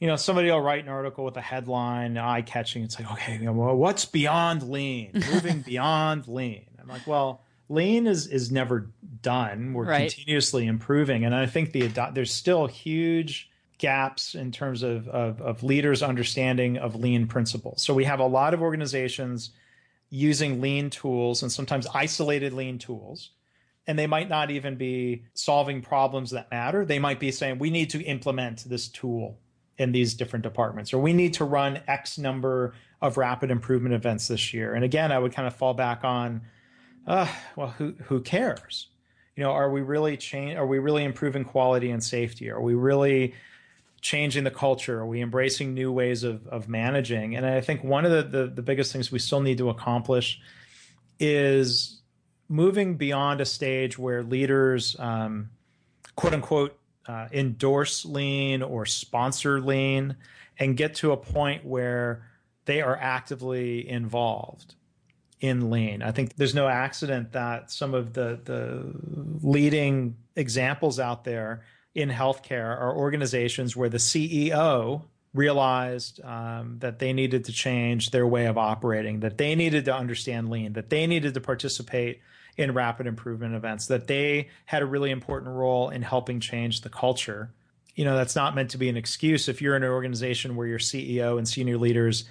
you know, somebody will write an article with a headline, eye catching. It's like, okay, you know, well, what's beyond lean? <laughs> Moving beyond lean. I'm like, well, lean is is never done. We're Right. continuously improving. And I think the there's still huge gaps in terms of, of, of leaders' understanding of lean principles. So we have a lot of organizations using lean tools and sometimes isolated lean tools. And they might not even be solving problems that matter. They might be saying, we need to implement this tool in these different departments, or we need to run X number of rapid improvement events this year. And again, I would kind of fall back on, uh, well, who, who cares? You know, are we really change? Are we really improving quality and safety? Are we really changing the culture? Are we embracing new ways of, of managing? And I think one of the, the, the biggest things we still need to accomplish is moving beyond a stage where leaders, um, quote unquote, uh, endorse lean or sponsor lean and get to a point where they are actively involved in lean. I think there's no accident that some of the the leading examples out there in healthcare are organizations where the CEO realized um, that they needed to change their way of operating, that they needed to understand lean, that they needed to participate in rapid improvement events, that they had a really important role in helping change the culture. You know, that's not meant to be an excuse if you're in an organization where your CEO and senior leaders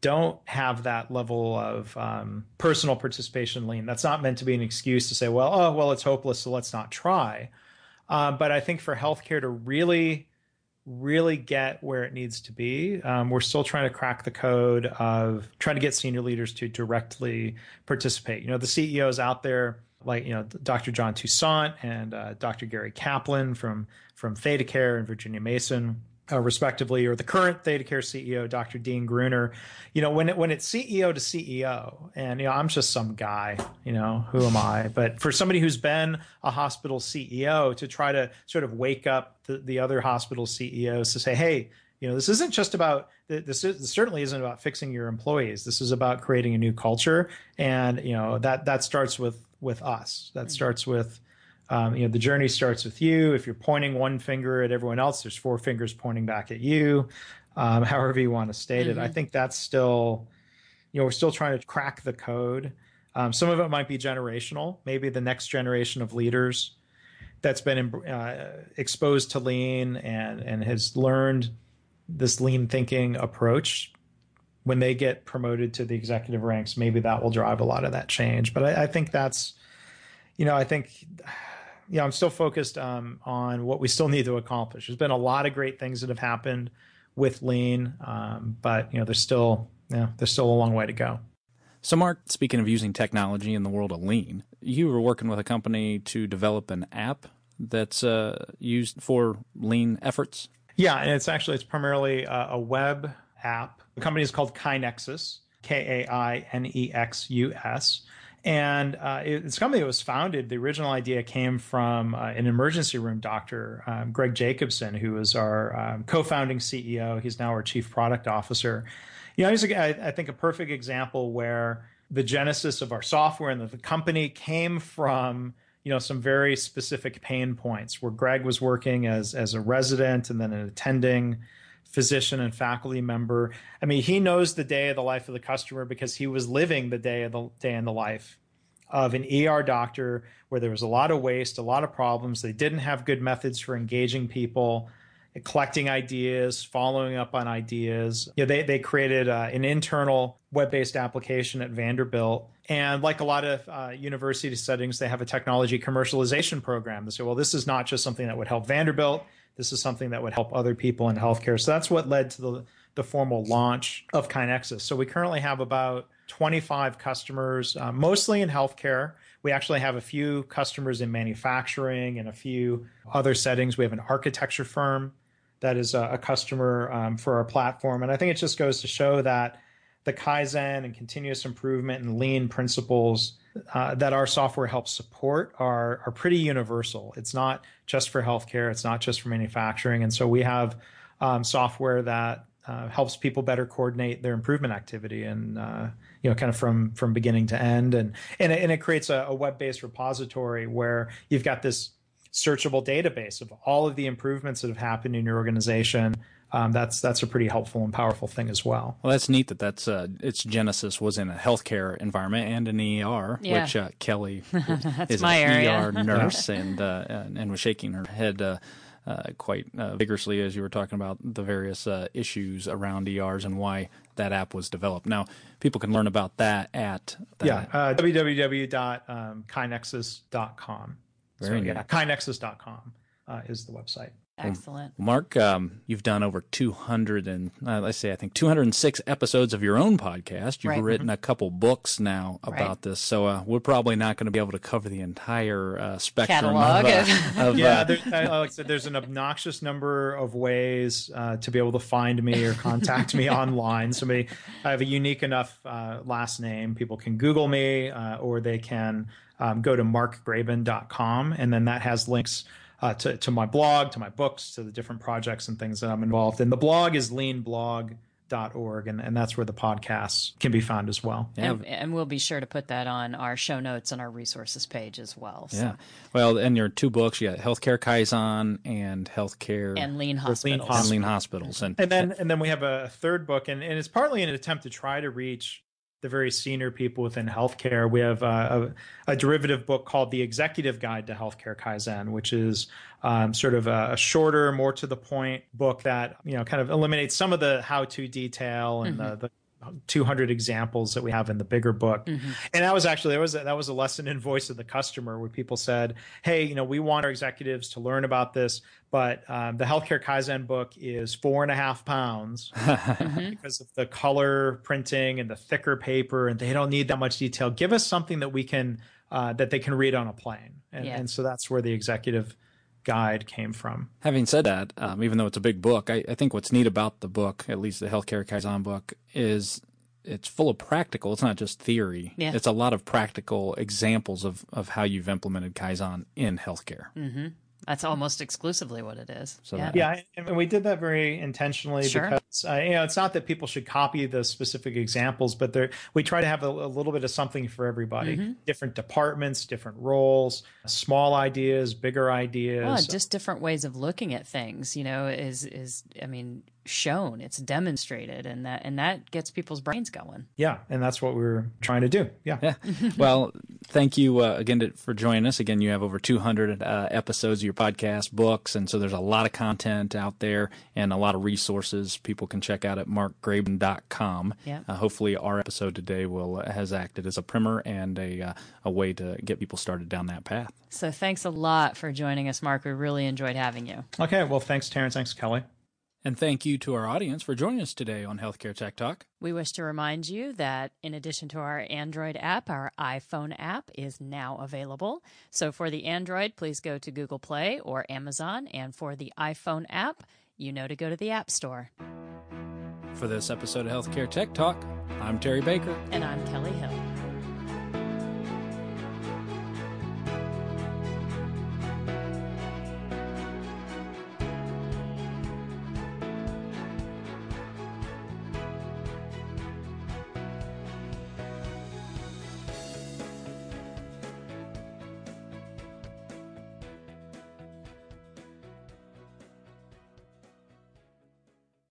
don't have that level of um, personal participation lean. That's not meant to be an excuse to say, well, oh, well, it's hopeless, so let's not try. Uh, but I think for healthcare to really really get where it needs to be. Um, we're still trying to crack the code of trying to get senior leaders to directly participate. You know, the CEOs out there, like you know, Dr. John Toussaint and uh, Dr. Gary Kaplan from from ThedaCare and Virginia Mason uh, respectively, or the current ThedaCare CEO, Dr. Dean Gruner. You know, when it, when it's CEO to CEO, and you know, I'm just some guy. You know, who am I? But for somebody who's been a hospital CEO to try to sort of wake up the, the other hospital CEOs to say, hey, you know, this isn't just about this, is, this certainly isn't about fixing your employees. This is about creating a new culture, and you know that that starts with with us. That starts with um, you know, the journey starts with you. If you're pointing one finger at everyone else, there's four fingers pointing back at you. Um, <laughs> however you want to state mm-hmm. it, I mm-hmm. think that's still, you know, we're still trying to crack the code. Um, some of it might be generational. Maybe the next generation of leaders that's been uh, exposed to lean and and has learned this lean thinking approach when they get promoted to the executive ranks maybe that will drive a lot of that change but i, I think that's you know i think you know, I'm still focused um, on what we still need to accomplish. There's been a lot of great things that have happened with lean, um, but you know, there's still you know, there's still a long way to go. So, Mark, speaking of using technology in the world of lean, you were working with a company to develop an app that's uh, used for lean efforts. Yeah, and it's actually it's primarily a, a web app. The company is called KaiNexus, K A I N E X U S and uh, a company was founded. The original idea came from uh, an emergency room doctor, um, Greg Jacobson, who was our um, co-founding CEO. He's now our chief product officer. You know, he's a, I, I think a perfect example where the genesis of our software and the, the company came from you know some very specific pain points where Greg was working as as a resident and then an attending physician and faculty member. I mean, he knows the day of the life of the customer because he was living the day of the day in the life of an ER doctor where there was a lot of waste, a lot of problems. They didn't have good methods for engaging people, collecting ideas, following up on ideas. You know, they they created uh, an internal web-based application at Vanderbilt. And like a lot of uh, university settings, they have a technology commercialization program. They say, well, this is not just something that would help Vanderbilt this is something that would help other people in healthcare. So that's what led to the, the formal launch of KaiNexus. So we currently have about 25 customers, uh, mostly in healthcare. We actually have a few customers in manufacturing and a few other settings. We have an architecture firm that is a, a customer um, for our platform. And I think it just goes to show that the Kaizen and continuous improvement and lean principles uh, that our software helps support are are pretty universal. It's not just for healthcare. It's not just for manufacturing. And so we have um, software that uh, helps people better coordinate their improvement activity and uh, you know kind of from from beginning to end and and it, and it creates a, a web-based repository where you've got this searchable database of all of the improvements that have happened in your organization um, that's that's a pretty helpful and powerful thing as well. Well, that's neat that that's uh, its genesis was in a healthcare environment and an ER, yeah. which uh, Kelly <laughs> is an area. ER nurse <laughs> and, uh, and, and was shaking her head. Uh, uh, quite uh, vigorously as you were talking about the various issues around ERs and why that app was developed. Now, people can learn about that at that. yeah www.kainexus.com. Very so, neat. Yeah, kainexus.com is the website. Excellent. Well, Mark, um, you've done over 200 and uh, let's say I think 206 episodes of your own podcast. You've right. written mm-hmm. a couple books now about right. this, so uh, we're probably not going to be able to cover the entire uh, spectrum Catalog. of, uh, of <laughs> yeah. There, like I said, there's an obnoxious number of ways uh, to be able to find me or contact me <laughs> online. Somebody, I have a unique enough uh, last name. People can Google me, or they can um, go to markgraban.com, and then that has links uh, to, to my blog, to my books, to the different projects and things that I'm involved in. The blog is leanblog.com. org, and, and that's where the podcasts can be found as well. Yeah. And, and we'll be sure to put that on our show notes and our resources page as well. So. Yeah. Well, and your two books, you got Healthcare Kaizen and Healthcare And lean Lean hospitals. and Lean Hospitals. And, And then and then we have a third book, and, and it's partly an attempt to try to reach the very senior people within healthcare. We have uh, a, a derivative book called The Executive Guide to Healthcare Kaizen, which is um, sort of a, a shorter, more to the point book that you know kind of eliminates some of the how-to detail and the, the 200 examples that we have in the bigger book. And that was actually that was a, that was a lesson in voice of the customer where people said, "Hey, you know, we want our executives to learn about this, but um, the healthcare kaizen book is four and a half pounds <laughs> because of the color printing and the thicker paper, and they don't need that much detail. Give us something that we can uh, that they can read on a plane." And, Yeah. and so that's where the executive guide came from. Having said that, um, even though it's a big book, I, I think what's neat about the book, at least the Healthcare Kaizen book, is it's full of practical. It's not just theory. Yeah. It's a lot of practical examples of, of how you've implemented Kaizen in healthcare. That's almost exclusively what it is. So yeah. that- Yeah, and we did that very intentionally Sure. because uh, you know it's not that people should copy the specific examples, but there we try to have a, a little bit of something for everybody. Mm-hmm. Different departments, different roles, small ideas, bigger ideas. Well, just different ways of looking at things, you know, is is I mean, shown, it's demonstrated and that and that gets people's brains going. yeah, and that's what we're trying to do. Yeah. Yeah. <laughs> well, thank you uh, again to, for joining us. Again, you have over 200 uh, episodes of your podcast, books, and so there's a lot of content out there and a lot of resources people can check out at markgraban.com. Yeah. Uh, hopefully, our episode today will uh, has acted as a primer and a uh, a way to get people started down that path. So thanks a lot for joining us, Mark. We really enjoyed having you. Okay. Well, thanks, Terrence. Thanks, Kelly. And thank you to our audience for joining us today on Healthcare Tech Talk. We wish to remind you that in addition to our Android app, our iPhone app is now available. So for the Android, please go to Google Play or Amazon. And for the iPhone app, you know to go to the App Store. For this episode of Healthcare Tech Talk, I'm Terry Baker. And I'm Kelly